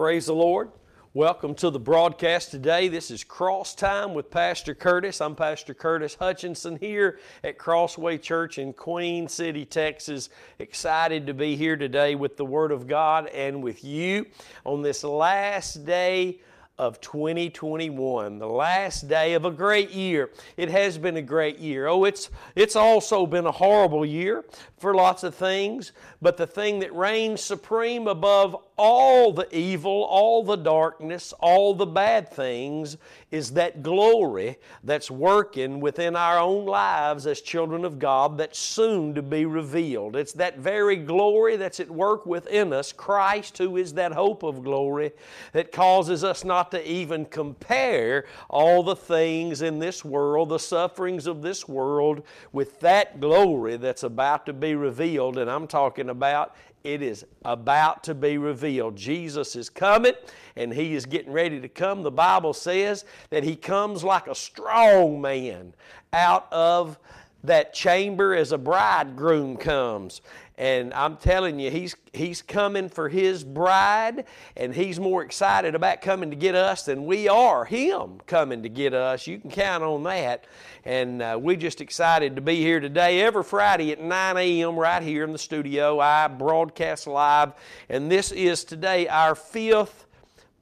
Praise the Lord. Welcome to the broadcast today. This is Cross Time with Pastor Curtis. I'm Pastor Curtis Hutchinson here at Crossway Church in Queen City, Texas. Excited to be here today with the Word of God and with you on this last day of 2021, the last day of a great year. It has been a great year. Oh, it's, it's also been a horrible year for lots of things, but the thing that reigns supreme above all the evil, all the darkness, all the bad things is that glory that's working within our own lives as children of God that's soon to be revealed. It's that very glory that's at work within us, Christ, who is that hope of glory, that causes us not to even compare all the things in this world, the sufferings of this world, with that glory that's about to be revealed. And I'm talking about it is about to be revealed. Jesus is coming and he is getting ready to come. The Bible says that he comes like a strong man out of that chamber as a bridegroom comes. And I'm telling you, he's, he's coming for his bride, and he's more excited about coming to get us than we are him coming to get us. You can count on that. And uh, we're just excited to be here today. Every Friday at 9 a.m., right here in the studio, I broadcast live. And this is today our fifth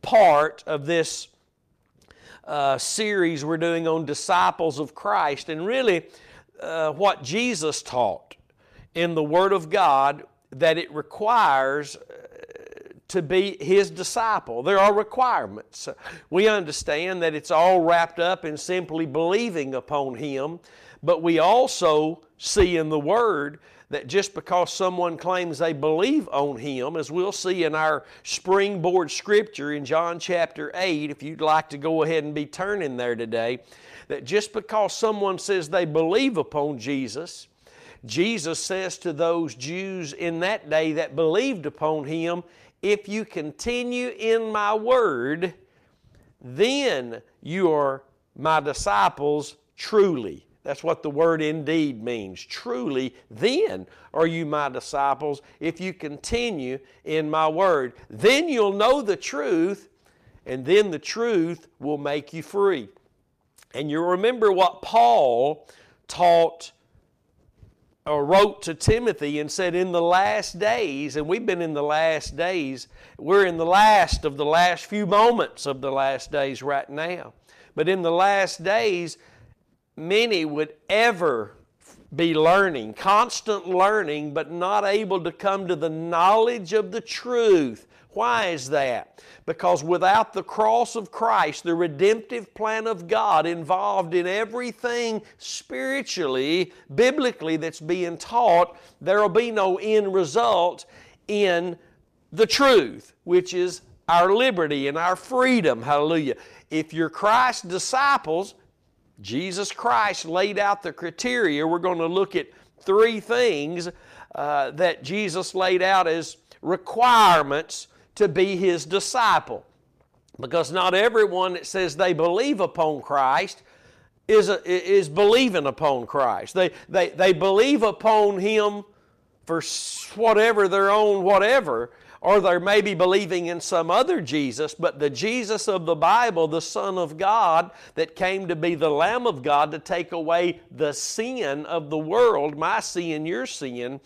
part of this uh, series we're doing on disciples of Christ. And really, uh, what Jesus taught in the Word of God that it requires uh, to be His disciple. There are requirements. We understand that it's all wrapped up in simply believing upon Him, but we also see in the Word that just because someone claims they believe on Him, as we'll see in our springboard scripture in John chapter 8, if you'd like to go ahead and be turning there today, that just because someone says they believe upon Jesus, Jesus says to those Jews in that day that believed upon Him, If you continue in my word, then you are my disciples truly. That's what the word indeed means. Truly, then are you my disciples if you continue in my word. Then you'll know the truth, and then the truth will make you free. And you remember what Paul taught or wrote to Timothy and said, In the last days, and we've been in the last days, we're in the last of the last few moments of the last days right now. But in the last days, many would ever be learning, constant learning, but not able to come to the knowledge of the truth. Why is that? Because without the cross of Christ, the redemptive plan of God involved in everything spiritually, biblically that's being taught, there will be no end result in the truth, which is our liberty and our freedom. Hallelujah. If you're Christ's disciples, Jesus Christ laid out the criteria. We're going to look at three things uh, that Jesus laid out as requirements to be His disciple. Because not everyone that says they believe upon Christ is, a, is believing upon Christ. They, they, they believe upon Him for whatever their own whatever, or they're maybe believing in some other Jesus, but the Jesus of the Bible, the Son of God, that came to be the Lamb of God to take away the sin of the world, my sin, your sin,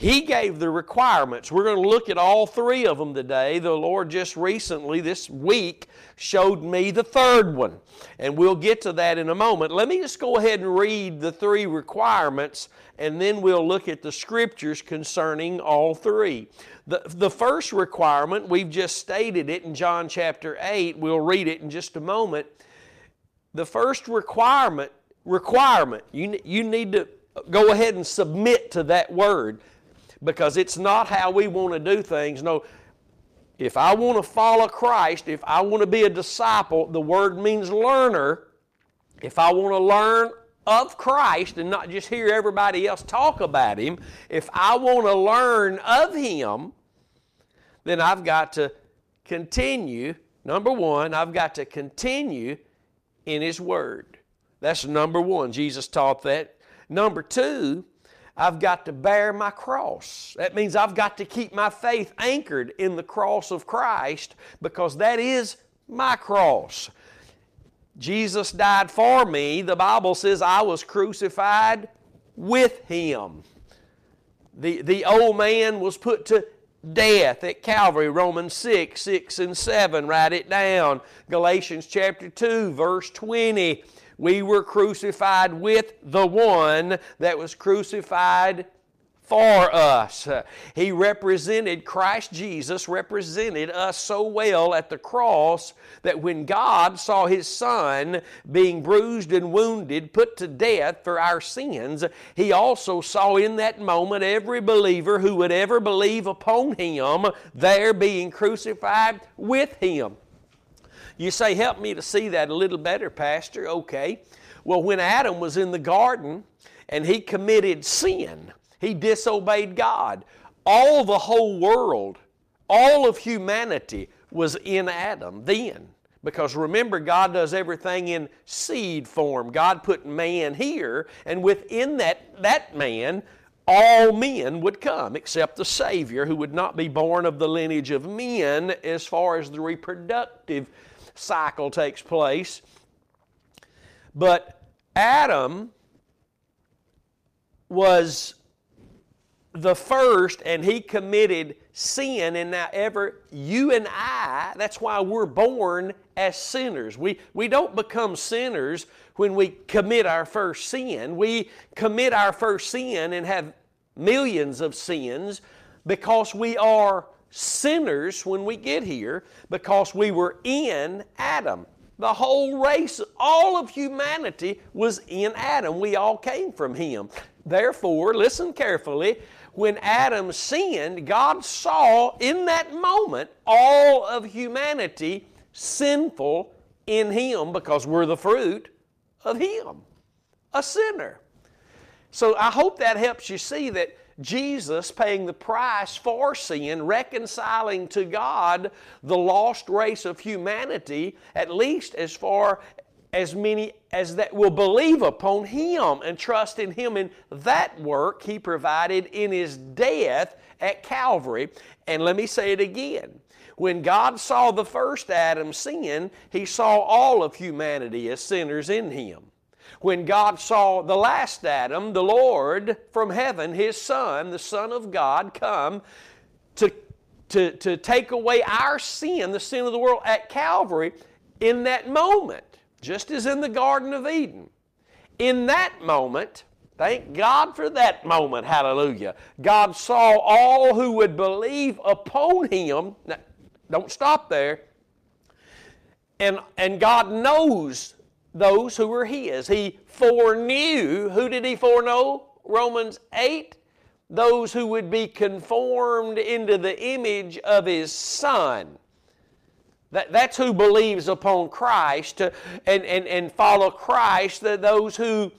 he gave the requirements. We're going to look at all three of them today. The Lord just recently, this week, showed me the third one. And we'll get to that in a moment. Let me just go ahead and read the three requirements, and then we'll look at the scriptures concerning all three. The, the first requirement, we've just stated it in John chapter 8. We'll read it in just a moment. The first requirement, requirement, you, you need to go ahead and submit to that word because it's not how we want to do things. No, if I want to follow Christ, if I want to be a disciple, the word means learner. If I want to learn of Christ and not just hear everybody else talk about Him, if I want to learn of Him, then I've got to continue. Number one, I've got to continue in His Word. That's number one. Jesus taught that. Number two, I've got to bear my cross. That means I've got to keep my faith anchored in the cross of Christ because that is my cross. Jesus died for me. The Bible says I was crucified with him. The, the old man was put to death at Calvary, Romans 6, 6 and 7. Write it down. Galatians chapter 2, verse 20. We were crucified with the one that was crucified for us. He represented, Christ Jesus represented us so well at the cross that when God saw His Son being bruised and wounded, put to death for our sins, He also saw in that moment every believer who would ever believe upon Him there being crucified with Him. You say, Help me to see that a little better, Pastor. Okay. Well, when Adam was in the garden and he committed sin, he disobeyed God. All the whole world, all of humanity was in Adam then. Because remember, God does everything in seed form. God put man here, and within that, that man, all men would come except the Savior, who would not be born of the lineage of men as far as the reproductive cycle takes place. But Adam was the first and he committed sin and now ever you and I that's why we're born as sinners we we don't become sinners when we commit our first sin we commit our first sin and have millions of sins because we are sinners when we get here because we were in Adam. The whole race all of humanity was in Adam. We all came from him. Therefore listen carefully when Adam sinned, God saw in that moment all of humanity sinful in Him because we're the fruit of Him, a sinner. So I hope that helps you see that Jesus paying the price for sin, reconciling to God the lost race of humanity, at least as far as many as that will believe upon him and trust in him in that work he provided in his death at Calvary. And let me say it again. When God saw the first Adam sin, he saw all of humanity as sinners in him. When God saw the last Adam, the Lord from heaven, his Son, the Son of God, come to, to, to take away our sin, the sin of the world at Calvary, in that moment, just as in the Garden of Eden. In that moment, thank God for that moment, hallelujah. God saw all who would believe upon Him. Now, don't stop there. And, and God knows those who were His. He foreknew. Who did He foreknow? Romans 8. Those who would be conformed into the image of His Son. That, that's who believes upon Christ and, and, and follow Christ, those who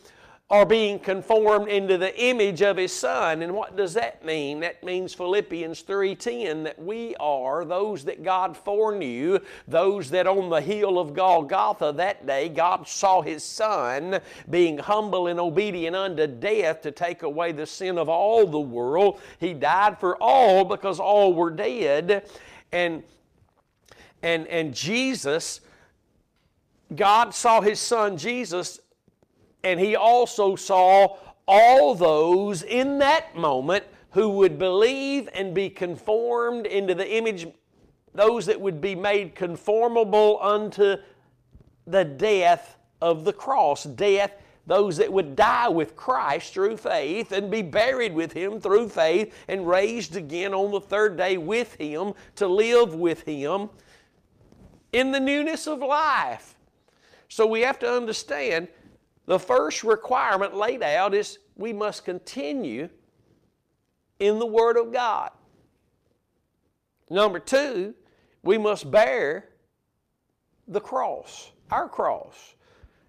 are being conformed into the image of His Son. And what does that mean? That means Philippians 3.10 that we are those that God foreknew, those that on the hill of Golgotha that day God saw His Son being humble and obedient unto death to take away the sin of all the world. He died for all because all were dead. And and, and Jesus, God saw his son Jesus, and he also saw all those in that moment who would believe and be conformed into the image, those that would be made conformable unto the death of the cross. Death, those that would die with Christ through faith and be buried with Him through faith and raised again on the third day with Him to live with Him in the newness of life. So we have to understand the first requirement laid out is we must continue in the Word of God. Number two, we must bear the cross, our cross.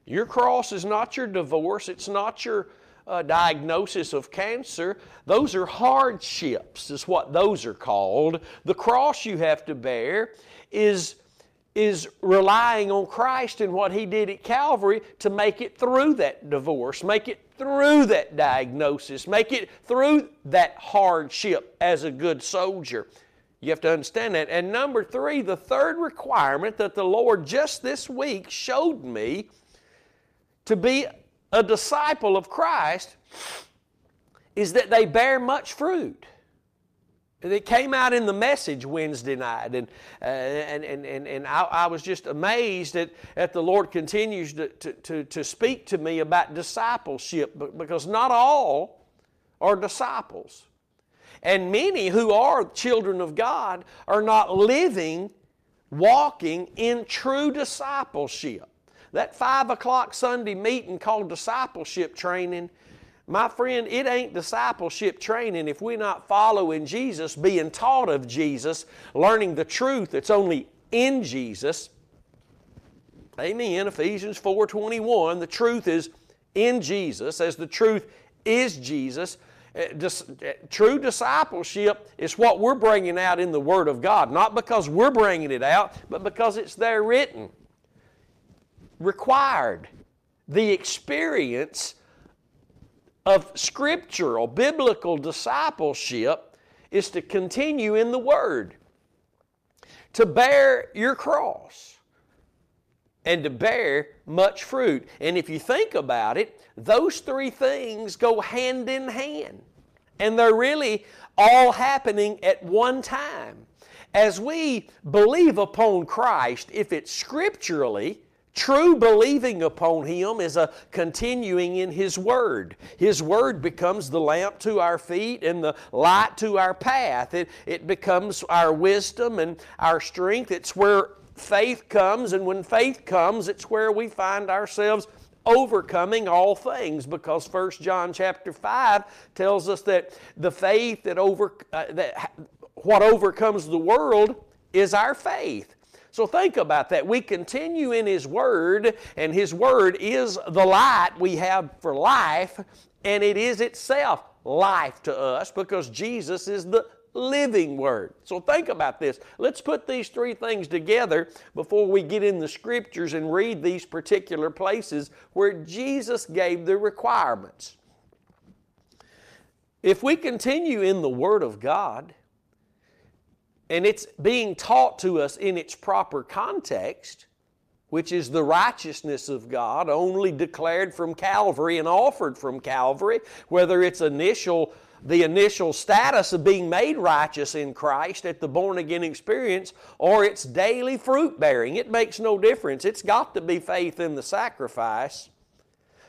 Your cross is not your divorce, it's not your uh, diagnosis of cancer. Those are hardships, is what those are called. The cross you have to bear is is relying on Christ and what He did at Calvary to make it through that divorce, make it through that diagnosis, make it through that hardship as a good soldier. You have to understand that. And number three, the third requirement that the Lord just this week showed me to be a disciple of Christ is that they bear much fruit. It came out in the message Wednesday night, and, uh, and, and, and, I, I, was just amazed that, at the Lord continues to, to, to speak to me about discipleship because not all are disciples. And many who are children of God are not living, walking in true discipleship. That five o'clock Sunday meeting called discipleship training my friend, it ain't discipleship training if we're not following Jesus, being taught of Jesus, learning the truth that's only in Jesus. Amen. Ephesians 4:21, the truth is in Jesus, as the truth is Jesus. Dis- uh, true discipleship is what we're bringing out in the Word of God, not because we're bringing it out, but because it's there written. Required. The experience of scriptural, biblical discipleship is to continue in the Word, to bear your cross, and to bear much fruit. And if you think about it, those three things go hand in hand. And they're really all happening at one time. As we believe upon Christ, if it's scripturally, True believing upon Him is a continuing in His Word. His Word becomes the lamp to our feet and the light to our path. It, it becomes our wisdom and our strength. It's where faith comes, and when faith comes, it's where we find ourselves overcoming all things because First John chapter 5 tells us that the faith that over uh, that what overcomes the world is our faith. So think about that. We continue in His Word, and His Word is the light we have for life, and it is itself life to us because Jesus is the living Word. So think about this. Let's put these three things together before we get in the Scriptures and read these particular places where Jesus gave the requirements. If we continue in the Word of God, and it's being taught to us in its proper context, which is the righteousness of God only declared from Calvary and offered from Calvary, whether it's initial the initial status of being made righteous in Christ at the born again experience or it's daily fruit bearing. It makes no difference. It's got to be faith in the sacrifice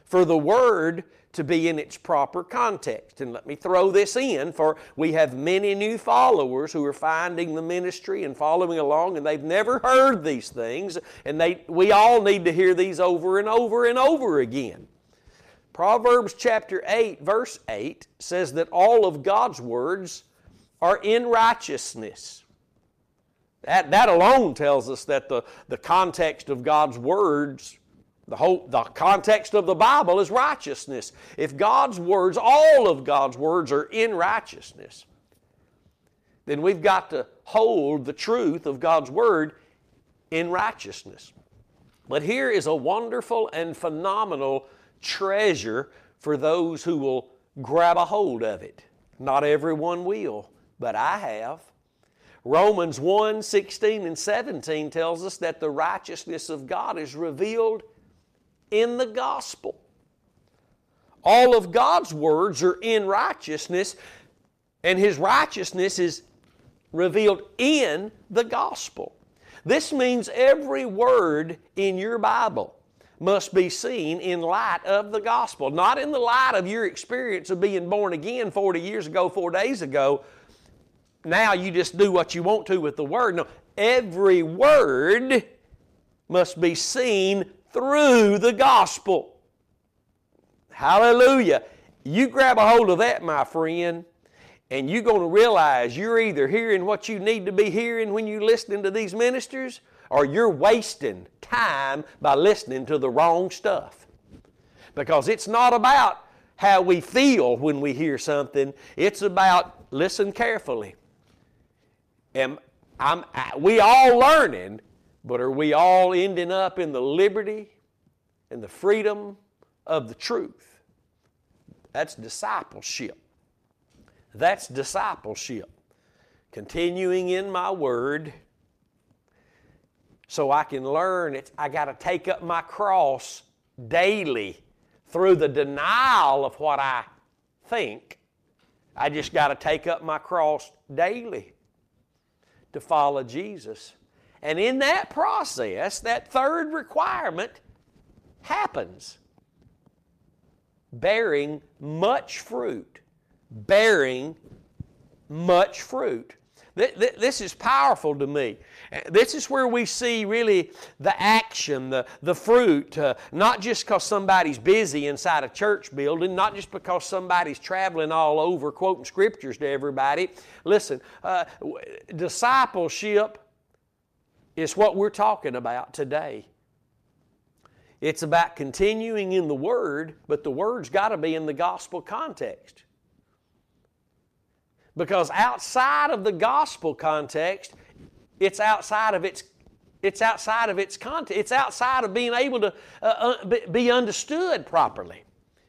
for the Word to be in its proper context. And let me throw this in, for we have many new followers who are finding the ministry and following along, and they've never heard these things, and they, we all need to hear these over and over and over again. Proverbs chapter 8, verse 8 says that all of God's words are in righteousness. That, that alone tells us that the, the context of God's words the whole the context of the Bible is righteousness. If God's words, all of God's words are in righteousness, then we've got to hold the truth of God's word in righteousness. But here is a wonderful and phenomenal treasure for those who will grab a hold of it. Not everyone will, but I have. Romans 1 16 and 17 tells us that the righteousness of God is revealed in the gospel. All of God's words are in righteousness, and His righteousness is revealed in the gospel. This means every word in your Bible must be seen in light of the gospel, not in the light of your experience of being born again 40 years ago, four days ago. Now you just do what you want to with the word. No, every word must be seen through the gospel. Hallelujah. You grab a hold of that, my friend, and you're going to realize you're either hearing what you need to be hearing when you're listening to these ministers, or you're wasting time by listening to the wrong stuff. Because it's not about how we feel when we hear something, it's about listen carefully. And I'm, we all learning but are we all ending up in the liberty and the freedom of the truth? That's discipleship. That's discipleship. Continuing in my word so I can learn it. I got to take up my cross daily through the denial of what I think. I just got to take up my cross daily to follow Jesus. And in that process, that third requirement happens bearing much fruit. Bearing much fruit. This is powerful to me. This is where we see really the action, the, the fruit, uh, not just because somebody's busy inside a church building, not just because somebody's traveling all over quoting scriptures to everybody. Listen, uh, discipleship is what we're talking about today. It's about continuing in the Word, but the Word's got to be in the gospel context. Because outside of the gospel context, it's outside of its it's outside of its content. It's outside of being able to uh, uh be understood properly.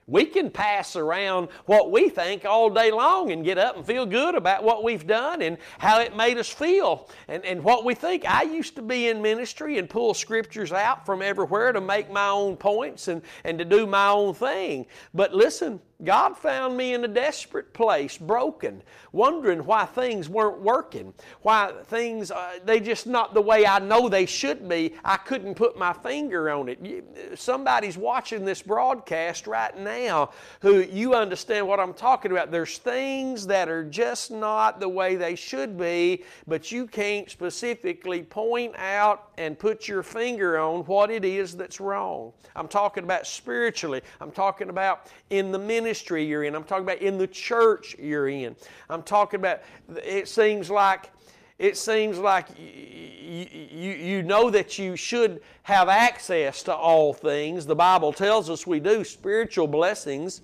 We can pass around what we think all day long and get up and feel good about what we've done and how it made us feel and, and what we think. I used to be in ministry and pull scriptures out from everywhere to make my own points and, and to do my own thing. But listen, God found me in a desperate place, broken, wondering why things weren't working, why things, uh, they just not the way I know they should be. I couldn't put my finger on it. Somebody's watching this broadcast right now who you understand what I'm talking about. There's things that are just not the way they should be, but you can't specifically point out and put your finger on what it is that's wrong. I'm talking about spiritually, I'm talking about in the ministry ministry you're in. I'm talking about in the church you're in. I'm talking about, it seems like, it seems like you, you, you know that you should have access to all things. The Bible tells us we do, spiritual blessings.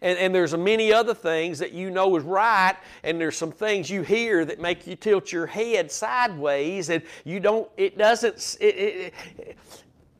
And, and, there's many other things that you know is right, and there's some things you hear that make you tilt your head sideways, and you don't, it doesn't, it, it,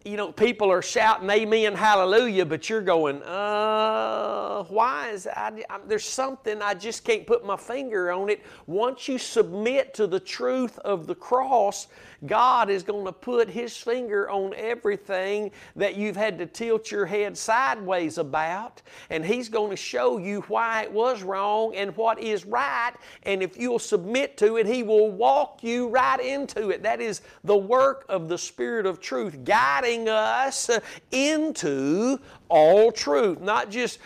you know, people are shouting amen, hallelujah, but you're going, uh, why is I, I, there's something I just can't put my finger on it. Once you submit to the truth of the cross, God is going to put His finger on everything that you've had to tilt your head sideways about, and He's going to show you why it was wrong and what is right. And if you'll submit to it, He will walk you right into it. That is the work of the Spirit of truth, guiding us into all truth, not just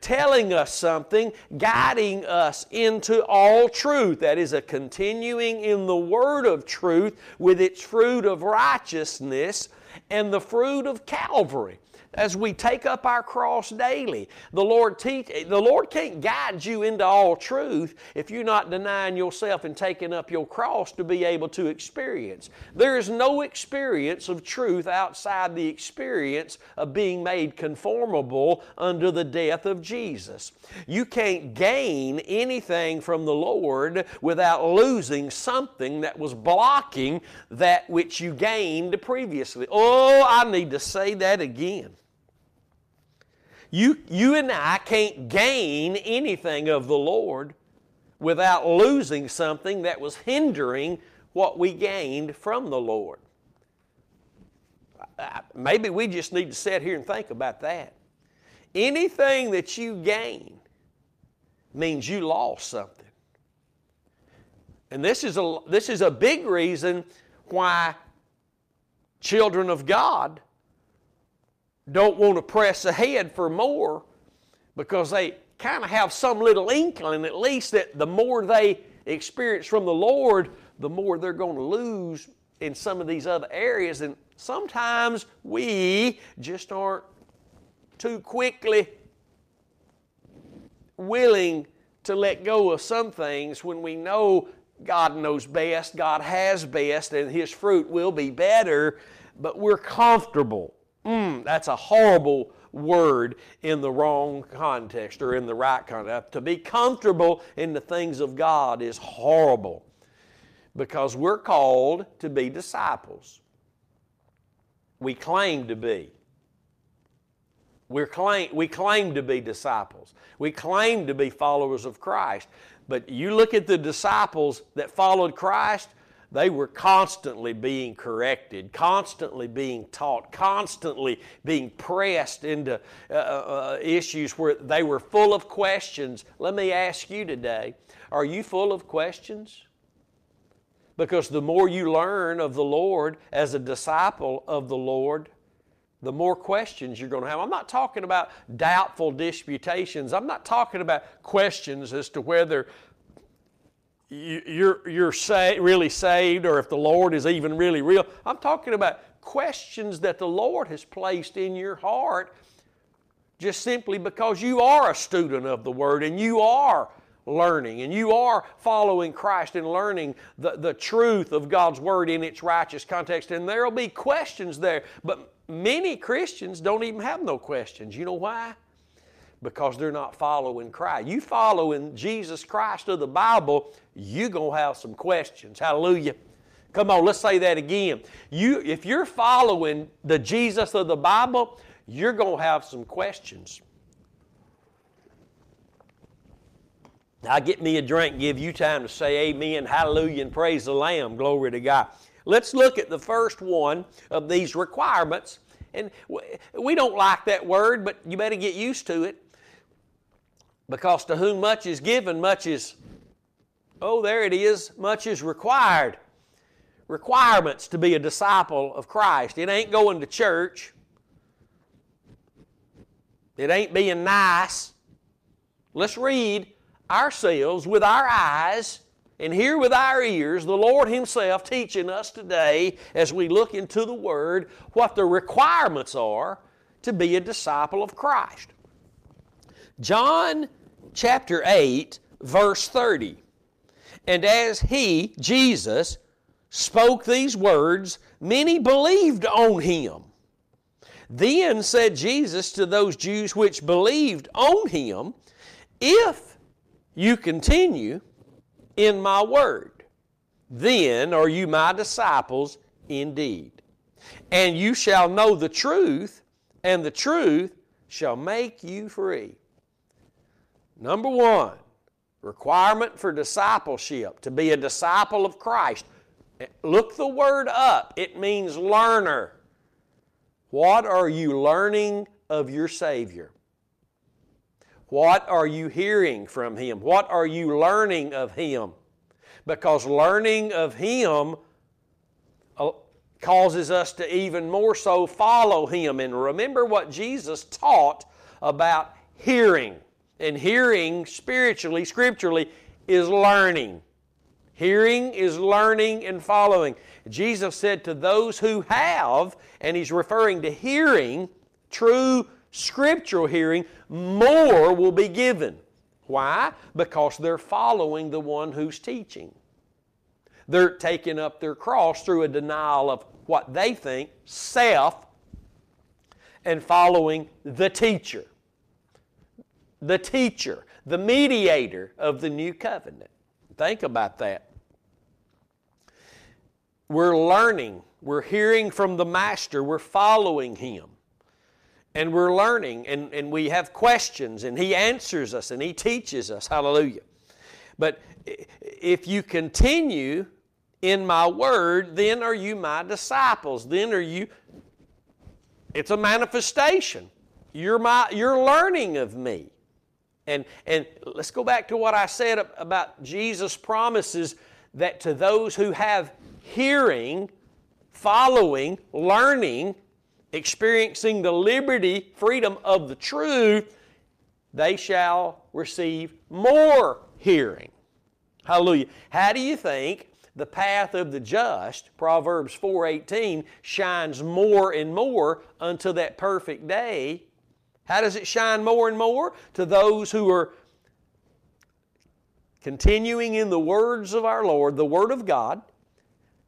telling us something, guiding us into all truth. That is a continuing in the word of truth with its fruit of righteousness and the fruit of Calvary as we take up our cross daily. The Lord teach the Lord can't guide you into all truth if you're not denying yourself and taking up your cross to be able to experience. There is no experience of truth outside the experience of being made conformable under the death of Jesus. You can't gain anything from the Lord without losing something that was blocking that which you gained previously. Oh, I need to say that again. You, you and I can't gain anything of the Lord without losing something that was hindering what we gained from the Lord. Maybe we just need to sit here and think about that. Anything that you gain means you lost something. And this is a, this is a big reason why children of God don't want to press ahead for more because they kind of have some little inkling, at least, that the more they experience from the Lord, the more they're going to lose in some of these other areas. And sometimes we just aren't too quickly willing to let go of some things when we know God knows best, God has best, and His fruit will be better, but we're comfortable Mm, that's a horrible word in the wrong context or in the right context. To be comfortable in the things of God is horrible because we're called to be disciples. We claim to be. We're claim, we claim to be disciples. We claim to be followers of Christ. But you look at the disciples that followed Christ, they were constantly being corrected, constantly being taught, constantly being pressed into uh, uh, uh issues where they were full of questions. Let me ask you today are you full of questions? Because the more you learn of the Lord as a disciple of the Lord, the more questions you're going to have. I'm not talking about doubtful disputations. I'm not talking about questions as to whether you're, you're sa- really saved or if the Lord is even really real. I'm talking about questions that the Lord has placed in your heart just simply because you are a student of the Word and you are learning and you are following Christ and learning the, the truth of God's Word in its righteous context. And there will be questions there, but Many Christians don't even have no questions. You know why? Because they're not following Christ. You following Jesus Christ of the Bible, you're going to have some questions. Hallelujah. Come on, let's say that again. You, if you're following the Jesus of the Bible, you're going to have some questions. Now, get me a drink, give you time to say amen, hallelujah, and praise the Lamb. Glory to God. Let's look at the first one of these requirements. And we don't like that word, but you better get used to it. Because to whom much is given, much is, oh, there it is, much is required. Requirements to be a disciple of Christ. It ain't going to church, it ain't being nice. Let's read ourselves with our eyes and hear with our ears the Lord Himself teaching us today as we look into the Word what the requirements are to be a disciple of Christ. John chapter 8, verse 30. And as He, Jesus, spoke these words, many believed on Him. Then said Jesus to those Jews which believed on Him, If you continue in my word. Then are you my disciples indeed. And you shall know the truth, and the truth shall make you free. Number one, requirement for discipleship, to be a disciple of Christ. Look the word up, it means learner. What are you learning of your Savior? What are you hearing from Him? What are you learning of Him? Because learning of Him uh, causes us to even more so follow Him. And remember what Jesus taught about hearing. And hearing spiritually, scripturally, is learning. Hearing is learning and following. Jesus said to those who have, and He's referring to hearing, true scriptural hearing, more will be given. Why? Because they're following the one who's teaching. They're taking up their cross through a denial of what they think, self, and following the teacher. The teacher, the mediator of the new covenant. Think about that. We're learning, we're hearing from the Master, we're following Him. And we're learning and, and we have questions and he answers us and he teaches us. Hallelujah. But if you continue in my word then are you my disciples. Then are you it's a manifestation. You're my you're learning of me and and let's go back to what i said about jesus promises that to those who have hearing following learning experiencing the liberty, freedom of the truth, they shall receive more hearing. Hallelujah. How do you think the path of the just, Proverbs 4:18, shines more and more unto that perfect day? How does it shine more and more? To those who are continuing in the words of our Lord, the Word of God,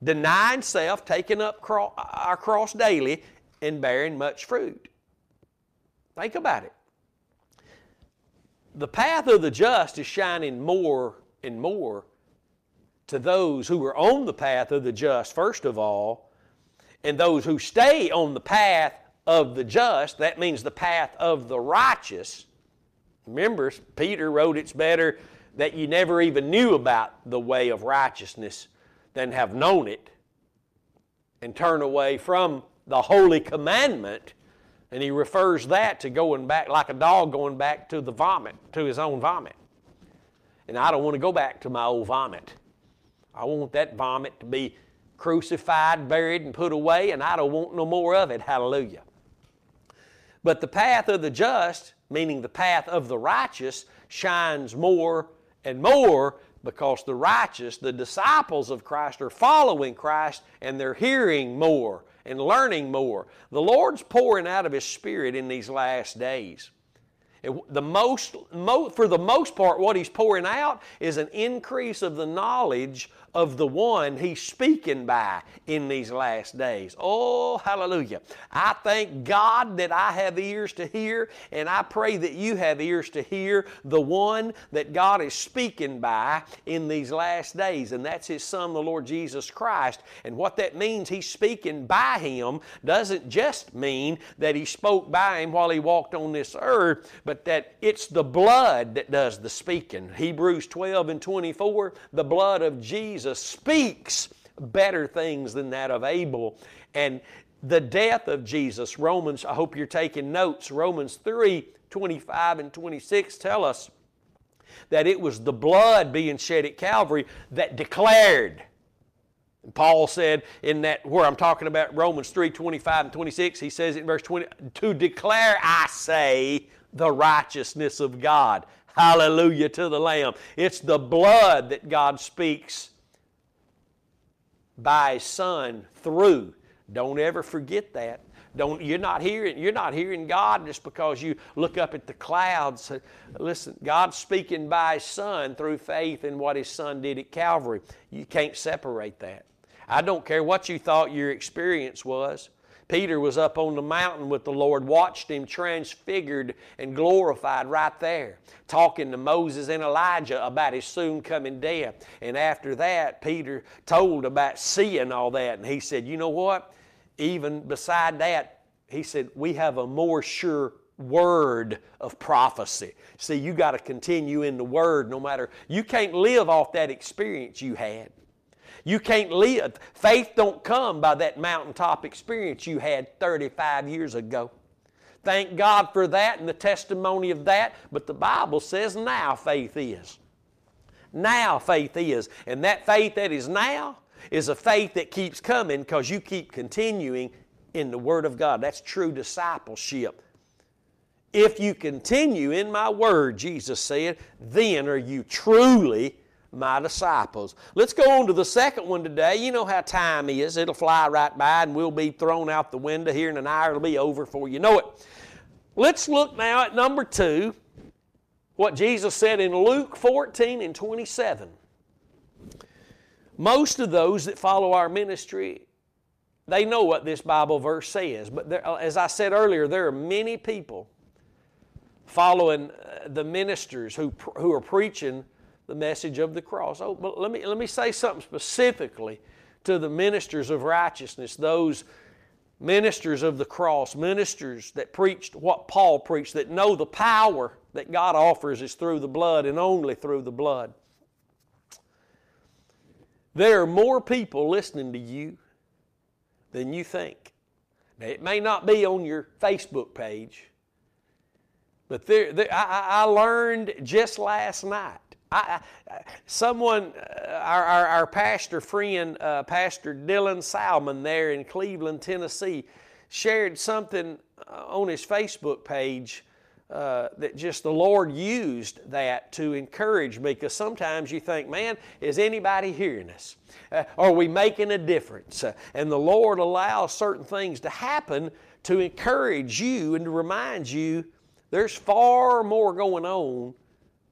denying self, taking up our cross daily, and bearing much fruit. Think about it. The path of the just is shining more and more to those who are on the path of the just, first of all, and those who stay on the path of the just, that means the path of the righteous. Remember, Peter wrote it's better that you never even knew about the way of righteousness than have known it and turn away from the holy commandment. And he refers that to going back like a dog going back to the vomit, to his own vomit. And I don't want to go back to my old vomit. I want that vomit to be crucified, buried, and put away, and I don't want no more of it. Hallelujah. But the path of the just, meaning the path of the righteous, shines more and more because the righteous, the disciples of Christ, are following Christ and they're hearing more and learning more. The Lord's pouring out of His Spirit in these last days. The most, for the most part, what He's pouring out is an increase of the knowledge of the one he's speaking by in these last days. Oh, hallelujah. I thank God that I have ears to hear, and I pray that you have ears to hear the one that God is speaking by in these last days, and that's his son, the Lord Jesus Christ. And what that means, he's speaking by him, doesn't just mean that he spoke by him while he walked on this earth, but that it's the blood that does the speaking. Hebrews 12 and 24, the blood of Jesus Jesus speaks better things than that of Abel. And the death of Jesus, Romans, I hope you're taking notes, Romans 3 25 and 26 tell us that it was the blood being shed at Calvary that declared. Paul said in that where I'm talking about Romans 3 25 and 26, he says in verse 20, to declare, I say, the righteousness of God. Hallelujah to the Lamb. It's the blood that God speaks by His Son through. Don't ever forget that. Don't, you're not hearing you're not hearing God just because you look up at the clouds. Listen, God's speaking by His Son through faith in what His Son did at Calvary. You can't separate that. I don't care what you thought your experience was. Peter was up on the mountain with the Lord, watched him transfigured and glorified right there, talking to Moses and Elijah about his soon coming death. And after that, Peter told about seeing all that. And he said, You know what? Even beside that, he said, We have a more sure word of prophecy. See, you got to continue in the word no matter, you can't live off that experience you had. You can't live. Faith don't come by that mountaintop experience you had 35 years ago. Thank God for that and the testimony of that, but the Bible says now faith is. Now faith is. And that faith that is now is a faith that keeps coming because you keep continuing in the Word of God. That's true discipleship. If you continue in my Word, Jesus said, then are you truly my disciples. Let's go on to the second one today. You know how time is. It'll fly right by and we'll be thrown out the window here in an hour. It'll be over before you know it. Let's look now at number two, what Jesus said in Luke 14 and 27. Most of those that follow our ministry, they know what this Bible verse says. But there, as I said earlier, there are many people following uh, the ministers who, who are preaching the message of the cross. Oh, but let me, let me say something specifically to the ministers of righteousness, those ministers of the cross, ministers that preached what Paul preached, that know the power that God offers is through the blood and only through the blood. There are more people listening to you than you think. Now, it may not be on your Facebook page, but there, there I, I learned just last night I, someone, uh, our, our, our, pastor friend, uh, Pastor Dylan Salmon there in Cleveland, Tennessee, shared something uh, on his Facebook page uh, that just the Lord used that to encourage me because sometimes you think, man, is anybody hearing us? Uh, are we making a difference? Uh, and the Lord allows certain things to happen to encourage you and to remind you there's far more going on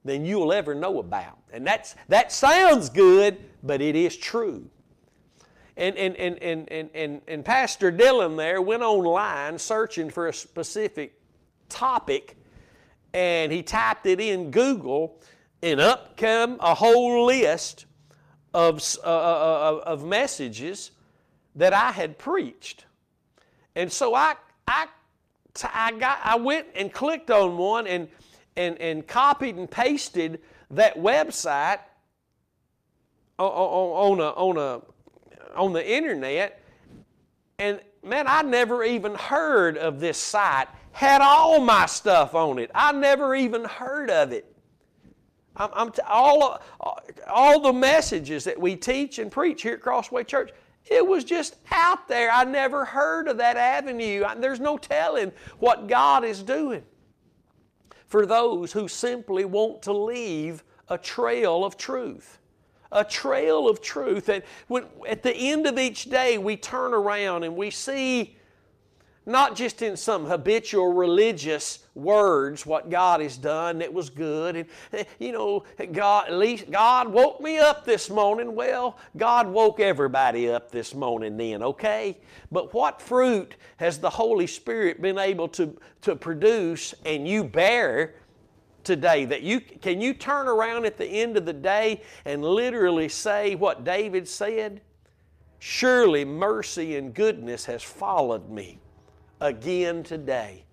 than you'll ever know about. And that's, that sounds good, but it is true. And, and, and, and, and, and, and Pastor Dylan there went online searching for a specific topic, and he typed it in Google, and up came a whole list of, uh, uh, uh of messages that I had preached. And so I, I I got I went and clicked on one and and and copied and pasted that website on, a on a on the internet. And man I never even heard of this site. Had all my stuff on it. I never even heard of it. I'm, I'm t- all, all the messages that we teach and preach here at Crossway Church it was just out there. I never heard of that avenue. There's no telling what God is doing for those who simply want to leave a trail of truth. A trail of truth that when, at the end of each day we turn around and we see not just in some habitual religious words what God has done that was good and eh, you know God at least God woke me up this morning. Well God woke everybody up this morning then okay? But what fruit has the Holy Spirit been able to to produce and you bear today that you can you turn around at the end of the day and literally say what David said? Surely mercy and goodness has followed me again today.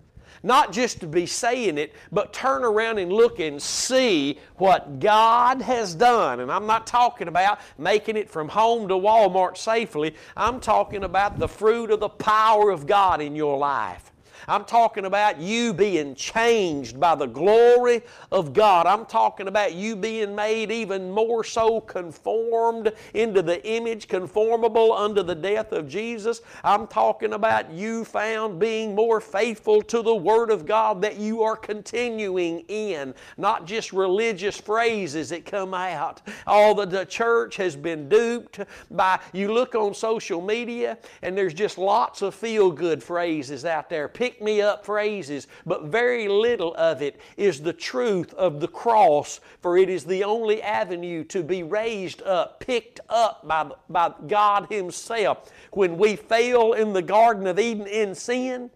Not just to be saying it, but turn around and look and see what God has done. And I'm not talking about making it from home to Walmart safely. I'm talking about the fruit of the power of God in your life. I'm talking about you being changed by the glory of God. I'm talking about you being made even more so conformed into the image, conformable unto the death of Jesus. I'm talking about you found being more faithful to the Word of God that you are continuing in, not just religious phrases that come out. All the, the church has been duped by, you look on social media and there's just lots of feel good phrases out there. Pick me up phrases, but very little of it is the truth of the cross, for it is the only avenue to be raised up, picked up by, by God Himself. When we fail in the Garden of Eden in sin,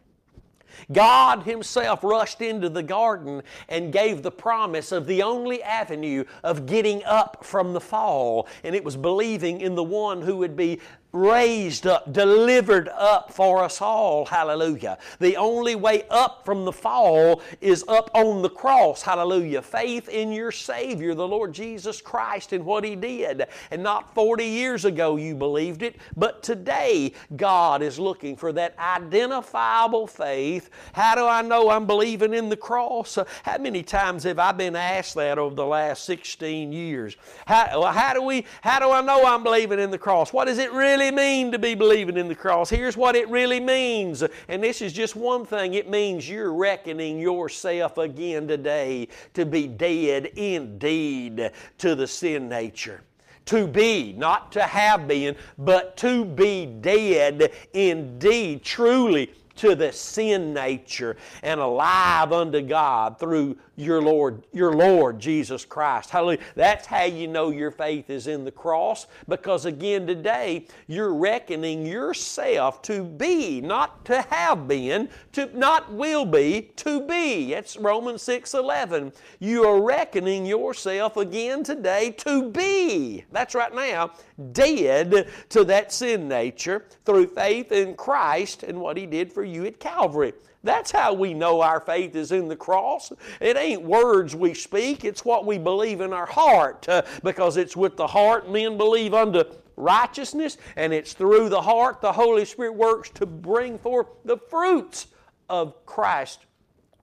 God Himself rushed into the garden and gave the promise of the only avenue of getting up from the fall, and it was believing in the one who would be raised up, delivered up for us all. Hallelujah. The only way up from the fall is up on the cross. Hallelujah. Faith in your Savior, the Lord Jesus Christ, and what He did. And not 40 years ago you believed it, but today God is looking for that identifiable faith. How do I know I'm believing in the cross? How many times have I been asked that over the last 16 years? How, how do we, how do I know I'm believing in the cross? What does it really really mean to be believing in the cross? Here's what it really means. And this is just one thing it means you're reckoning yourself again today to be dead indeed to the sin nature to be, not to have been, but to be dead indeed, truly to the sin nature and alive unto God through your Lord, your Lord Jesus Christ. Hallelujah. That's how you know your faith is in the cross because again today you're reckoning yourself to be, not to have been, to not will be, to be. That's Romans 6:11. You are reckoning yourself again today to be. That's right now dead to that sin nature through faith in Christ and what he did for you at Calvary. That's how we know our faith is in the cross. It ain't words we speak, it's what we believe in our heart. Uh, because it's with the heart men believe unto righteousness, and it's through the heart the Holy Spirit works to bring forth the fruits of Christ's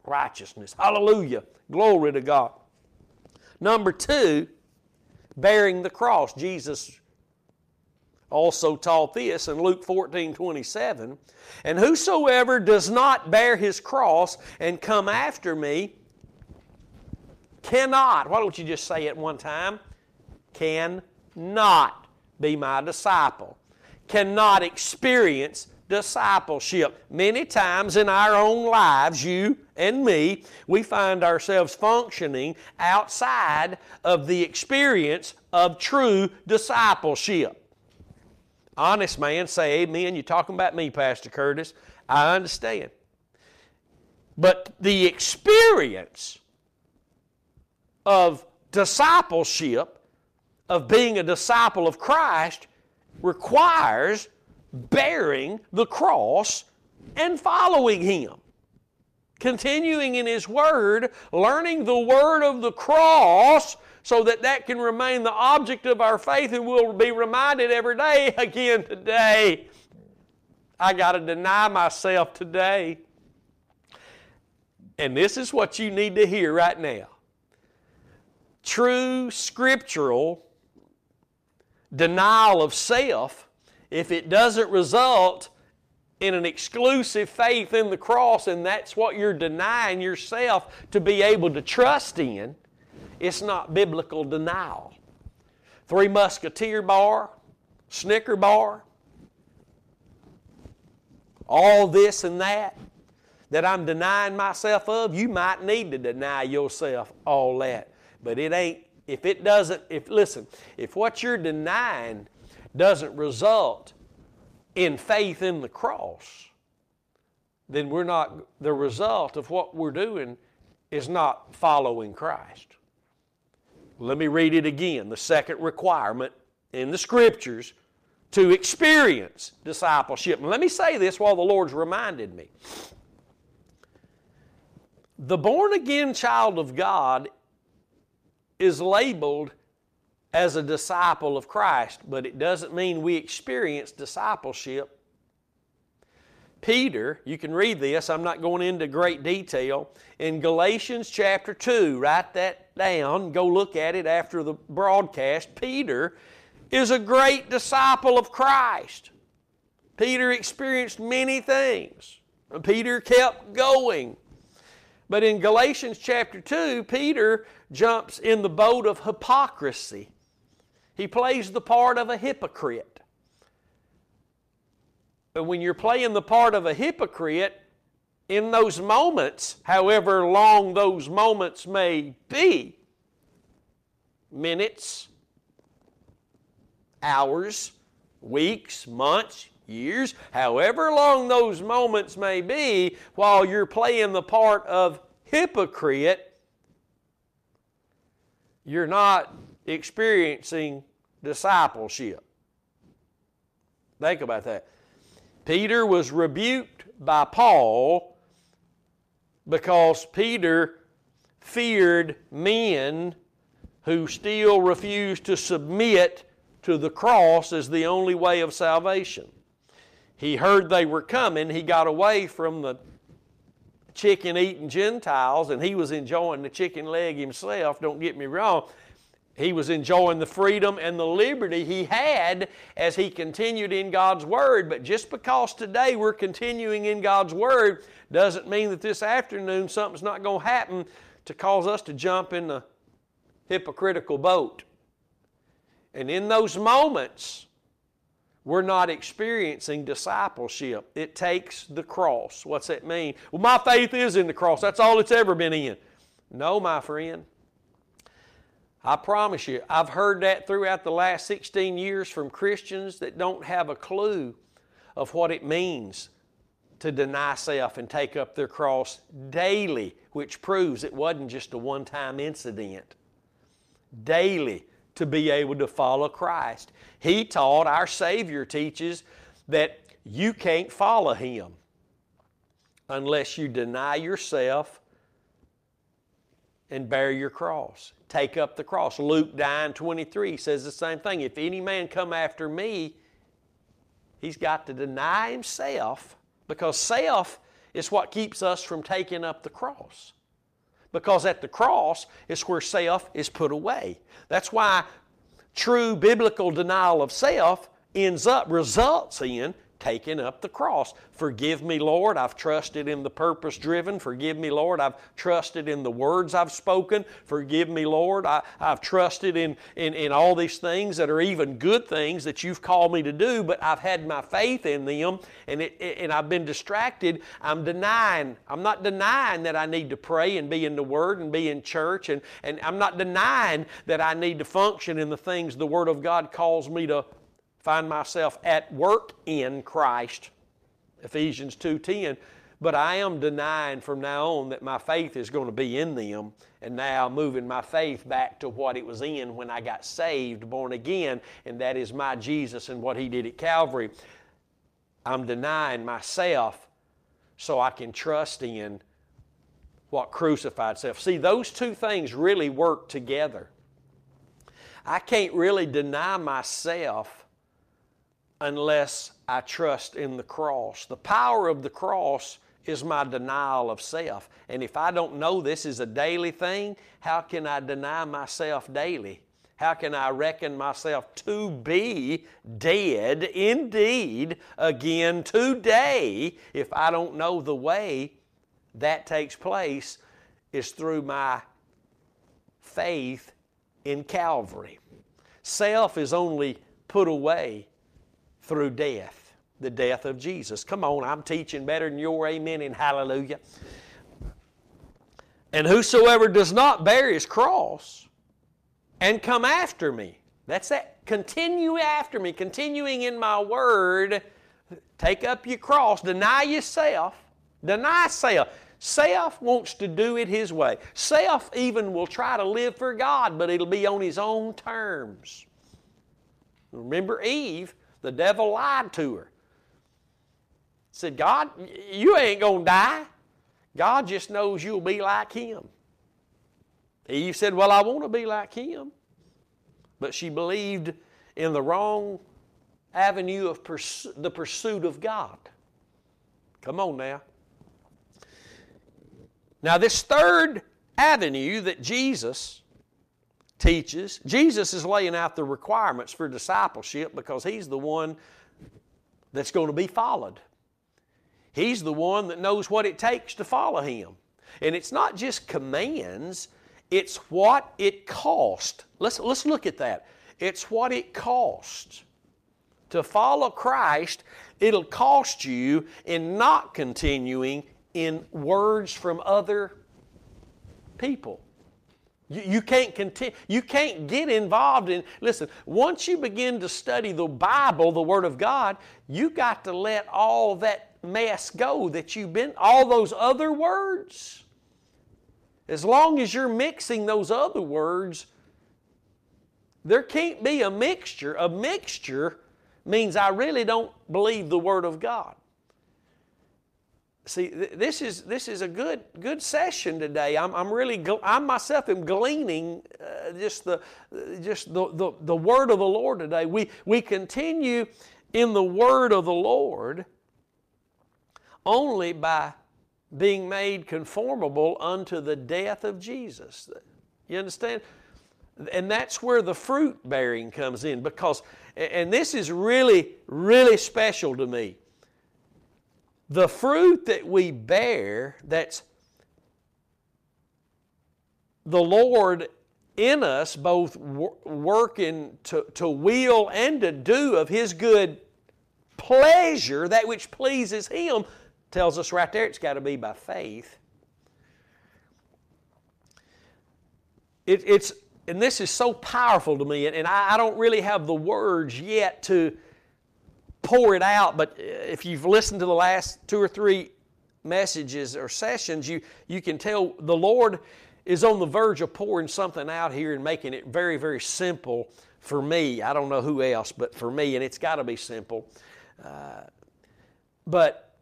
righteousness. Hallelujah. Glory to God. Number two, bearing the cross. Jesus also taught this in Luke 14 27. And whosoever does not bear his cross and come after me cannot, why don't you just say it one time? Cannot be my disciple. Cannot experience discipleship. Many times in our own lives, you and me, we find ourselves functioning outside of the experience of true discipleship. Honest man, say amen. You're talking about me, Pastor Curtis. I understand. But the experience of discipleship, of being a disciple of Christ, requires bearing the cross and following Him. continuing in His Word, learning the Word of the cross so that that can remain the object of our faith and we'll be reminded every day again today. I got to deny myself today. And this is what you need to hear right now. True scriptural denial of self, if it doesn't result in an exclusive faith in the cross, and that's what you're denying yourself to be able to trust in, it's not biblical denial. Three Musketeer bar, Snicker bar, all this and that that I'm denying myself of, you might need to deny yourself all that. But it ain't, if it doesn't, if, listen, if what you're denying doesn't result in faith in the cross, then we're not, the result of what we're doing is not following Christ. Let me read it again. The second requirement in the scriptures to experience discipleship. And let me say this while the Lord's reminded me. The born again child of God is labeled as a disciple of Christ, but it doesn't mean we experience discipleship. Peter, you can read this, I'm not going into great detail. In Galatians chapter 2, write that down, go look at it after the broadcast. Peter is a great disciple of Christ. Peter experienced many things. Peter kept going. But in Galatians chapter 2, Peter jumps in the boat of hypocrisy. He plays the part of a hypocrite. But when you're playing the part of a hypocrite, in those moments, however long those moments may be, minutes, hours, weeks, months, years, however long those moments may be, while you're playing the part of hypocrite, you're not experiencing discipleship. Think about that. Peter was rebuked by Paul because Peter feared men who still refused to submit to the cross as the only way of salvation. He heard they were coming. He got away from the chicken eating Gentiles and he was enjoying the chicken leg himself. Don't get me wrong. He was enjoying the freedom and the liberty he had as he continued in God's Word. But just because today we're continuing in God's Word doesn't mean that this afternoon something's not going to happen to cause us to jump in the hypocritical boat. And in those moments, we're not experiencing discipleship. It takes the cross. What's that mean? Well, my faith is in the cross. That's all it's ever been in. No, my friend. I promise you, I've heard that throughout the last 16 years from Christians that don't have a clue of what it means to deny self and take up their cross daily, which proves it wasn't just a one time incident. Daily to be able to follow Christ. He taught, our Savior teaches, that you can't follow Him unless you deny yourself and bear your cross. Take up the cross. Luke 9 23 says the same thing. If any man come after me, he's got to deny himself because self is what keeps us from taking up the cross because at the cross is where self is put away. That's why true biblical denial of self ends up, results in taking up the cross. Forgive me, Lord. I've trusted in the purpose driven. Forgive me, Lord. I've trusted in the words I've spoken. Forgive me, Lord. I, have trusted in, in, in all these things that are even good things that you've called me to do, but I've had my faith in them and, it, and I've been distracted. I'm denying. I'm not denying that I need to pray and be in the Word and be in church, and, and I'm not denying that I need to function in the things the Word of God calls me to find myself at work in Christ. Ephesians 2:10. But I am denying from now on that my faith is going to be in them, and now moving my faith back to what it was in when I got saved, born again, and that is my Jesus and what He did at Calvary. I'm denying myself so I can trust in what crucified self. See, those two things really work together. I can't really deny myself unless I trust in the cross. The power of the cross is my denial of self. And if I don't know this is a daily thing, how can I deny myself daily? How can I reckon myself to be dead indeed again today if I don't know the way that takes place is through my faith in Calvary? Self is only put away through death, the death of Jesus. Come on, I'm teaching better than your amen and hallelujah. And whosoever does not bear his cross and come after me, that's that. Continue after me, continuing in my word. Take up your cross, deny yourself, deny self. Self wants to do it his way. Self even will try to live for God, but it'll be on his own terms. Remember Eve? The devil lied to her. Said, God, you ain't going to die. God just knows you'll be like him. Eve said, Well, I want to be like him. But she believed in the wrong avenue of pers- the pursuit of God. Come on now. Now, this third avenue that Jesus teaches, Jesus is laying out the requirements for discipleship because He's the one that's going to be followed. He's the one that knows what it takes to follow Him. And it's not just commands, it's what it cost. Let's, let's look at that. It's what it costs. To follow Christ, it'll cost you in not continuing in words from other people. You, can't continue, you can't get involved in, listen, once you begin to study the Bible, the Word of God, you got to let all that mess go that you've been, all those other words. As long as you're mixing those other words, there can't be a mixture. A mixture means I really don't believe the Word of God. See, this is, this is a good, good session today. I'm, I'm really, I myself am gleaning uh, just, the, just the, the, the word of the Lord today. We, we continue in the word of the Lord only by being made conformable unto the death of Jesus. You understand? And that's where the fruit bearing comes in because, and this is really, really special to me the fruit that we bear, that's the Lord in us, both working to, to will and to do of His good pleasure, that which pleases Him, tells us right there it's got to be by faith. It, it's, and this is so powerful to me, and, and I, I don't really have the words yet to pour it out, but if you've listened to the last two or three messages or sessions, you, you can tell the Lord is on the verge of pouring something out here and making it very, very simple for me. I don't know who else, but for me, and it's got to be simple. Uh, but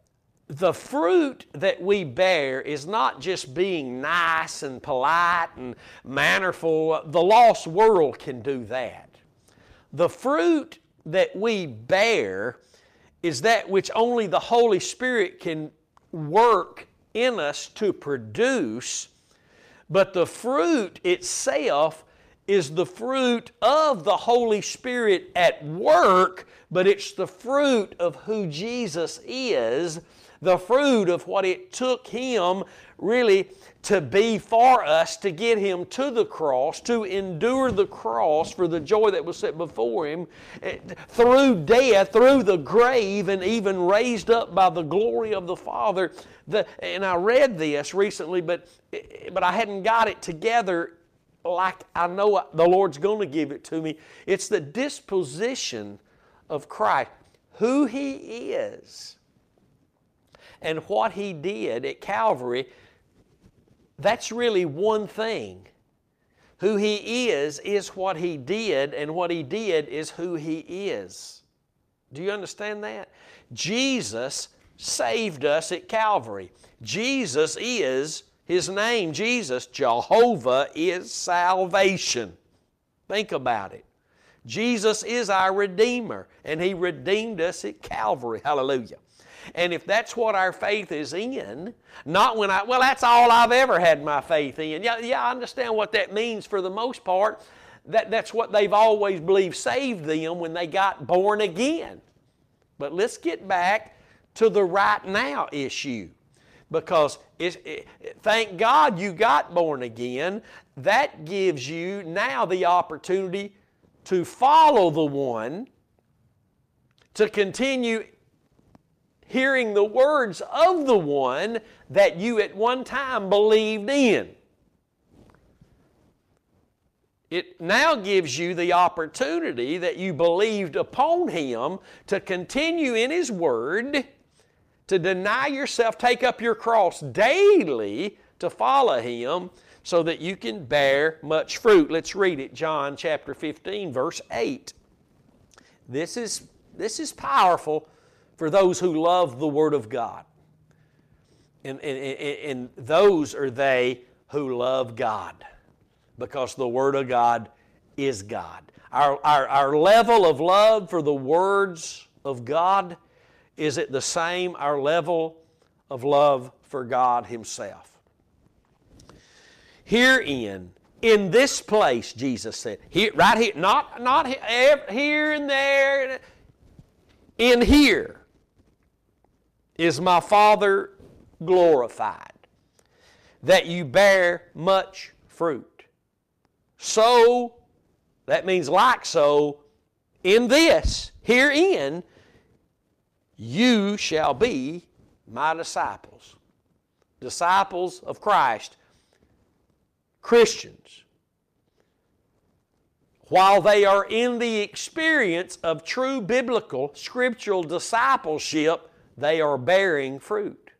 the fruit that we bear is not just being nice and polite and mannerful. The lost world can do that. The fruit that we bear is that which only the Holy Spirit can work in us to produce, but the fruit itself is the fruit of the Holy Spirit at work, but it's the fruit of who Jesus is, the fruit of what it took Him really to be for us, to get him to the cross, to endure the cross for the joy that was set before him, eh, through death, through the grave, and even raised up by the glory of the Father. The, and I read this recently, but, eh, but I hadn't got it together like I know the Lord's going to give it to me. It's the disposition of Christ, who He is, and what He did at Calvary that's really one thing. Who He is, is what He did, and what He did is who He is. Do you understand that? Jesus saved us at Calvary. Jesus is His name, Jesus, Jehovah, is salvation. Think about it. Jesus is our Redeemer, and He redeemed us at Calvary. Hallelujah. And if that's what our faith is in, not when I, well, that's all I've ever had my faith in. Yeah, yeah, I understand what that means for the most part. That, that's what they've always believed saved them when they got born again. But let's get back to the right now issue. Because it, thank God you got born again. That gives you now the opportunity to follow the one, to continue hearing the words of the one that you at one time believed in. It now gives you the opportunity that you believed upon Him to continue in His Word, to deny yourself, take up your cross daily to follow Him so that you can bear much fruit. Let's read it, John chapter 15, verse 8. This is, this is powerful for those who love the Word of God. And, and, and, those are they who love God because the Word of God is God. Our, our, our level of love for the words of God is it the same our level of love for God Himself. Herein, in this place, Jesus said, here, right here, not, not here and there, in here is my Father glorified, that you bear much fruit. So, that means like so, in this, herein, you shall be my disciples. Disciples of Christ, Christians. While they are in the experience of true biblical, scriptural discipleship, they are bearing fruit.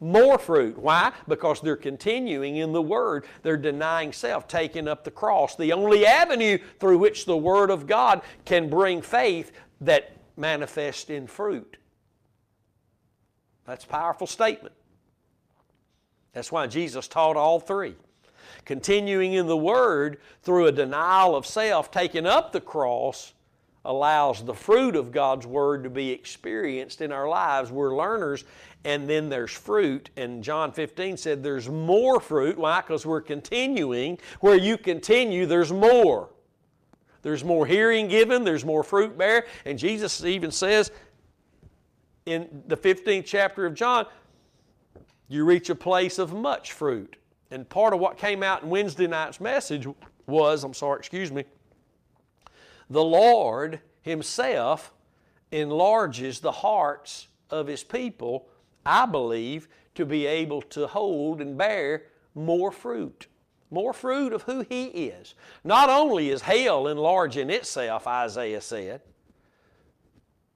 More fruit. Why? Because they're continuing in the Word. They're denying self, taking up the cross. The only avenue through which the Word of God can bring faith that manifests in fruit. That's a powerful statement. That's why Jesus taught all three. Continuing in the Word through a denial of self, taking up the cross, allows the fruit of God's Word to be experienced in our lives. We're learners, and then there's fruit. And John 15 said there's more fruit. Why? Because we're continuing. Where you continue, there's more. There's more hearing given, there's more fruit bear. And Jesus even says in the 15th chapter of John, you reach a place of much fruit. And part of what came out in Wednesday night's message was, I'm sorry, excuse me, the Lord Himself enlarges the hearts of His people, I believe, to be able to hold and bear more fruit. More fruit of who He is. Not only is hell enlarging itself, Isaiah said,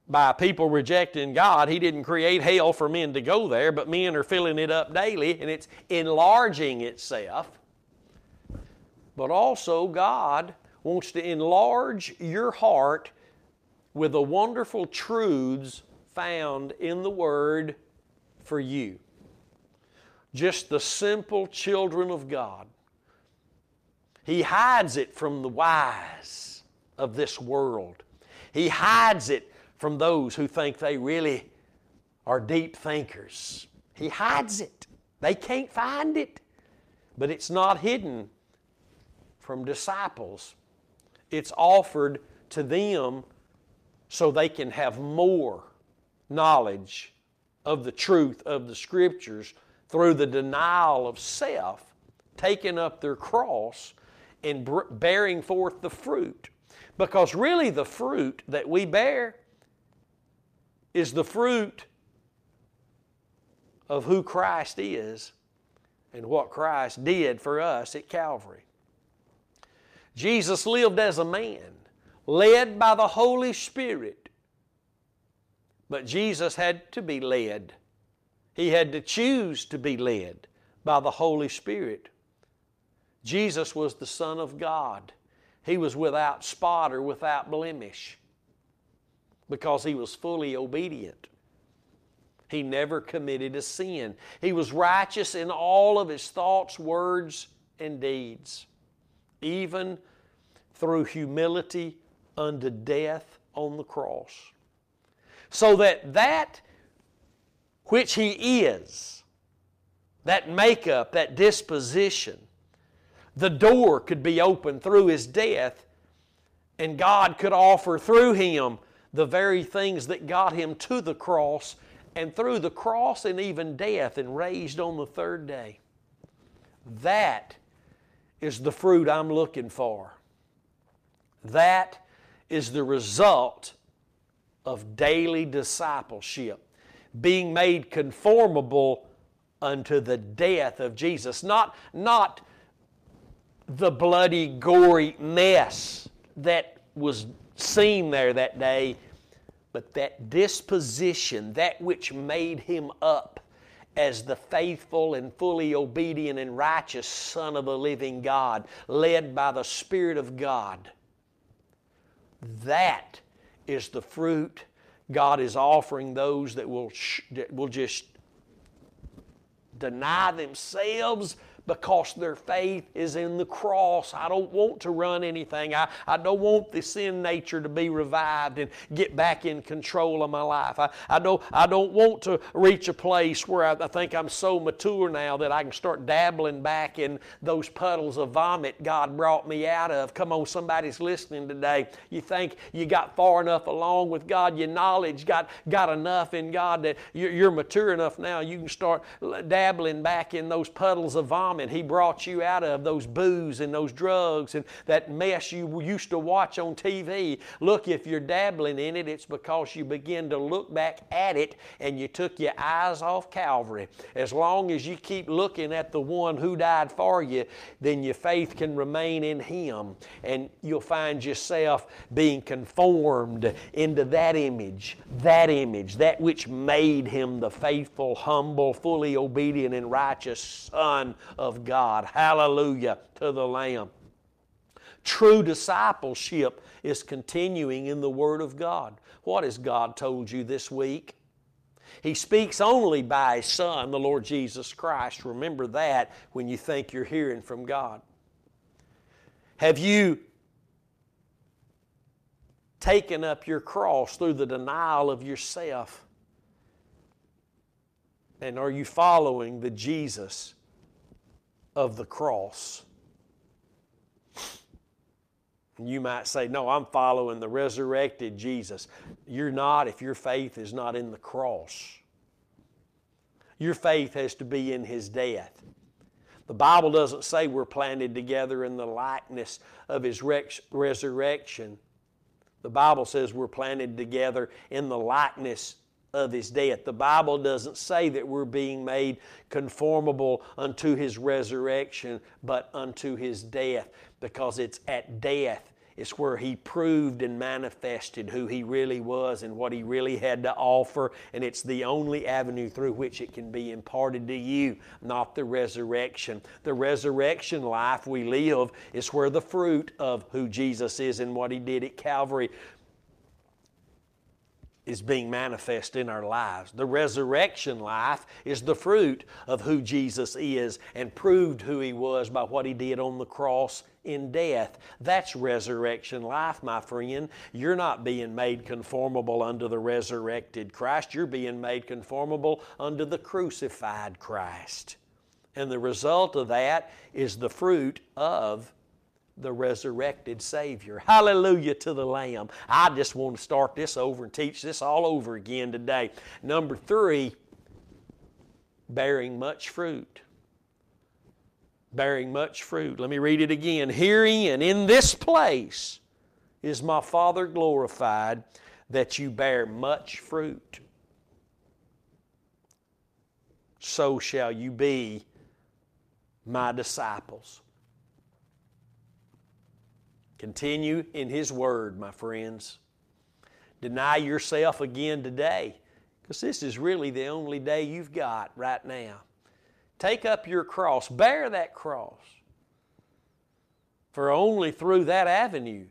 by people rejecting God. He didn't create hell for men to go there, but men are filling it up daily and it's enlarging itself. But also, God wants to enlarge your heart with the wonderful truths found in the Word for you. Just the simple children of God. He hides it from the wise of this world. He hides it from those who think they really are deep thinkers. He hides it. They can't find it. But it's not hidden from disciples it's offered to them so they can have more knowledge of the truth of the Scriptures through the denial of self, taking up their cross, and bearing forth the fruit. Because really, the fruit that we bear is the fruit of who Christ is and what Christ did for us at Calvary. Jesus lived as a man, led by the Holy Spirit. But Jesus had to be led. He had to choose to be led by the Holy Spirit. Jesus was the Son of God. He was without spot or without blemish because he was fully obedient. He never committed a sin. He was righteous in all of his thoughts, words, and deeds, even through humility unto death on the cross. So that that which he is, that makeup, that disposition, the door could be opened through his death, and God could offer through him the very things that got him to the cross, and through the cross and even death, and raised on the third day. That is the fruit I'm looking for. That is the result of daily discipleship, being made conformable unto the death of Jesus. Not, not the bloody, gory mess that was seen there that day, but that disposition, that which made him up as the faithful and fully obedient and righteous Son of the living God, led by the Spirit of God. That is the fruit God is offering those that will, that will just deny themselves because their faith is in the cross. I don't want to run anything. I, I don't want the sin nature to be revived and get back in control of my life. I, I, don't, I don't want to reach a place where I, I think I'm so mature now that I can start dabbling back in those puddles of vomit God brought me out of. Come on, somebody's listening today. You think you got far enough along with God, your knowledge got, got enough in God that you're, you're mature enough now you can start dabbling back in those puddles of vomit and He brought you out of those booze and those drugs and that mess you used to watch on TV. Look, if you're dabbling in it, it's because you begin to look back at it and you took your eyes off Calvary. As long as you keep looking at the one who died for you, then your faith can remain in Him and you'll find yourself being conformed into that image, that image, that which made Him the faithful, humble, fully obedient, and righteous Son of God. Hallelujah to the Lamb. True discipleship is continuing in the Word of God. What has God told you this week? He speaks only by His Son, the Lord Jesus Christ. Remember that when you think you're hearing from God. Have you taken up your cross through the denial of yourself? And are you following the Jesus of the cross. You might say, No, I'm following the resurrected Jesus. You're not if your faith is not in the cross. Your faith has to be in His death. The Bible doesn't say we're planted together in the likeness of His resurrection. The Bible says we're planted together in the likeness of his death. The Bible doesn't say that we're being made conformable unto his resurrection, but unto his death, because it's at death. It's where he proved and manifested who he really was and what he really had to offer, and it's the only avenue through which it can be imparted to you, not the resurrection. The resurrection life we live is where the fruit of who Jesus is and what he did at Calvary is being manifest in our lives. The resurrection life is the fruit of who Jesus is and proved who He was by what He did on the cross in death. That's resurrection life, my friend. You're not being made conformable unto the resurrected Christ, you're being made conformable unto the crucified Christ. And the result of that is the fruit of the resurrected Savior. Hallelujah to the Lamb. I just want to start this over and teach this all over again today. Number three, bearing much fruit. Bearing much fruit. Let me read it again. Herein, in this place, is my Father glorified that you bear much fruit. So shall you be my disciples. Continue in His Word, my friends. Deny yourself again today, because this is really the only day you've got right now. Take up your cross, bear that cross. For only through that avenue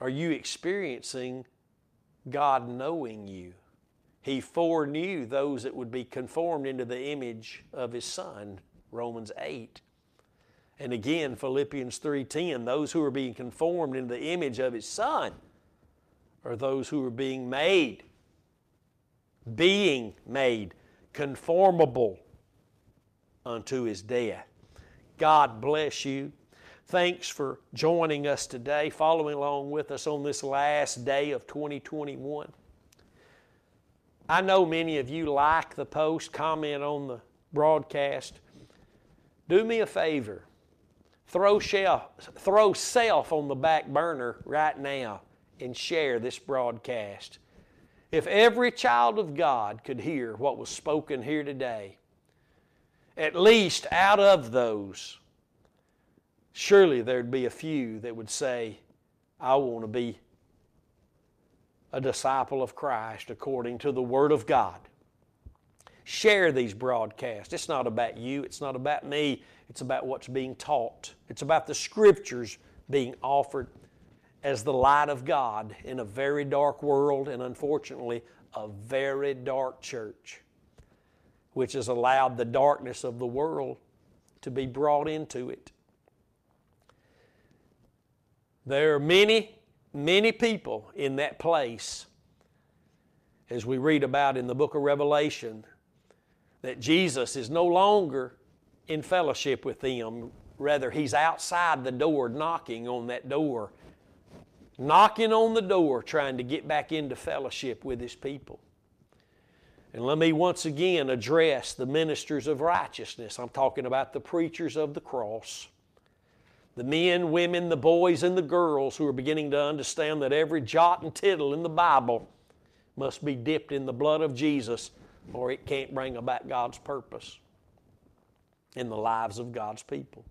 are you experiencing God knowing you He foreknew those that would be conformed into the image of His Son, Romans 8. And again, Philippians 3:10, those who are being conformed into the image of his son are those who are being made being made conformable unto his death. God bless you. Thanks for joining us today, following along with us on this last day of 2021. I know many of you like the post, comment on the broadcast. Do me a favor. Throw, shelf, throw self on the back burner right now and share this broadcast. If every child of God could hear what was spoken here today, at least out of those, surely there'd be a few that would say, I want to be a disciple of Christ according to the Word of God. Share these broadcasts. It's not about you, it's not about me, it's about what's being taught. It's about the Scriptures being offered as the light of God in a very dark world and unfortunately a very dark church, which has allowed the darkness of the world to be brought into it. There are many, many people in that place, as we read about in the book of Revelation, that Jesus is no longer in fellowship with them. Rather, He's outside the door knocking on that door knocking on the door, trying to get back into fellowship with His people. And let me once again address the ministers of righteousness. I'm talking about the preachers of the cross. The men, women, the boys, and the girls who are beginning to understand that every jot and tittle in the Bible must be dipped in the blood of Jesus or it can't bring about God's purpose in the lives of God's people.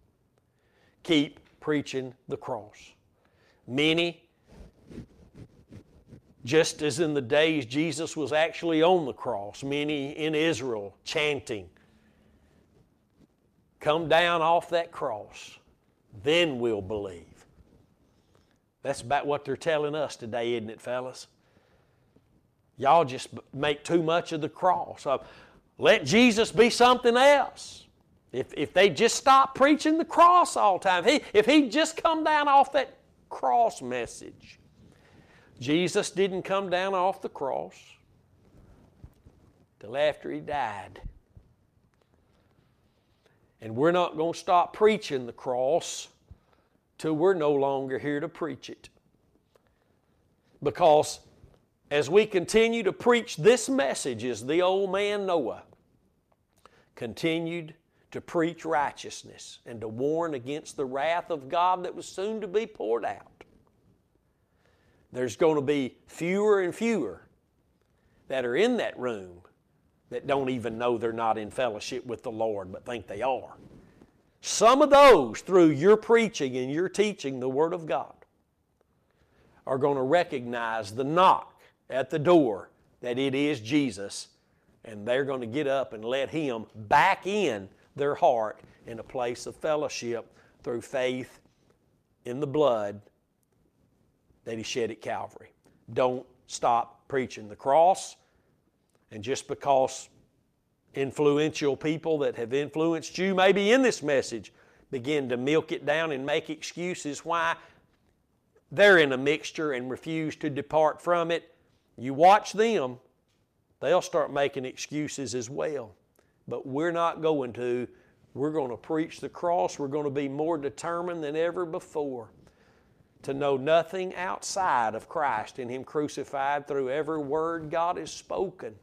Keep preaching the cross. Many just as in the days Jesus was actually on the cross, many in Israel chanting, Come down off that cross, then we'll believe. That's about what they're telling us today, isn't it, fellas? Y'all just make too much of the cross. Uh, let Jesus be something else. If, if they just stop preaching the cross all the time, if he, if he just come down off that cross message, Jesus didn't come down off the cross till after he died. And we're not going to stop preaching the cross till we're no longer here to preach it. Because as we continue to preach this message, as the old man Noah continued to preach righteousness and to warn against the wrath of God that was soon to be poured out there's going to be fewer and fewer that are in that room that don't even know they're not in fellowship with the Lord but think they are. Some of those, through your preaching and your teaching the Word of God, are going to recognize the knock at the door that it is Jesus, and they're going to get up and let Him back in their heart in a place of fellowship through faith in the blood that he shed at Calvary. Don't stop preaching the cross. And just because influential people that have influenced you, maybe in this message, begin to milk it down and make excuses why they're in a mixture and refuse to depart from it, you watch them, they'll start making excuses as well. But we're not going to. We're going to preach the cross. We're going to be more determined than ever before to know nothing outside of Christ and Him crucified through every word God has spoken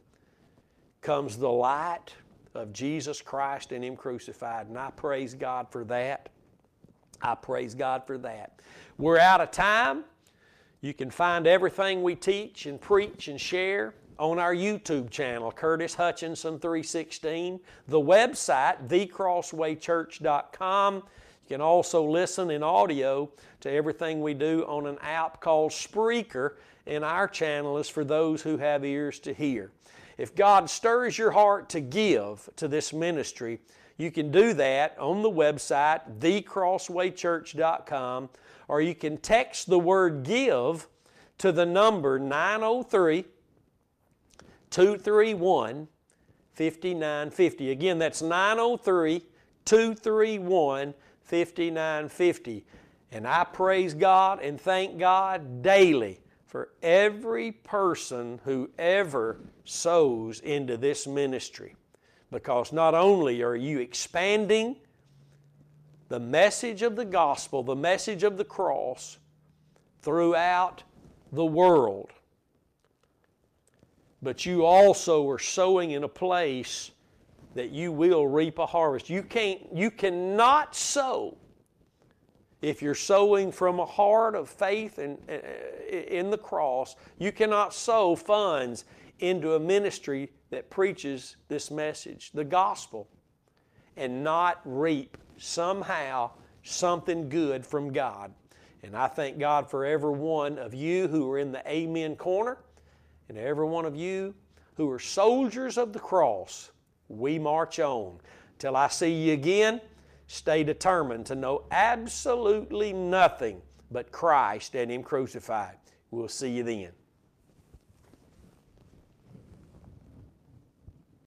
comes the light of Jesus Christ and Him crucified. And I praise God for that. I praise God for that. We're out of time. You can find everything we teach and preach and share on our YouTube channel, Curtis Hutchinson 316, the website, thecrosswaychurch.com. You can also listen in audio to everything we do on an app called Spreaker, and our channel is for those who have ears to hear. If God stirs your heart to give to this ministry, you can do that on the website, thecrosswaychurch.com, or you can text the word give to the number 903 231 5950. Again, that's 903 231 5950. And I praise God and thank God daily for every person who ever sows into this ministry. Because not only are you expanding the message of the gospel, the message of the cross, throughout the world, but you also are sowing in a place that you will reap a harvest. You can't you cannot sow if you're sowing from a heart of faith and uh, uh, in the cross, you cannot sow funds into a ministry that preaches this message, the gospel, and not reap somehow something good from God. And I thank God for every one of you who are in the Amen corner and every one of you who are soldiers of the cross. We march on. Till I see you again, stay determined to know absolutely nothing but Christ and Him crucified. We'll see you then.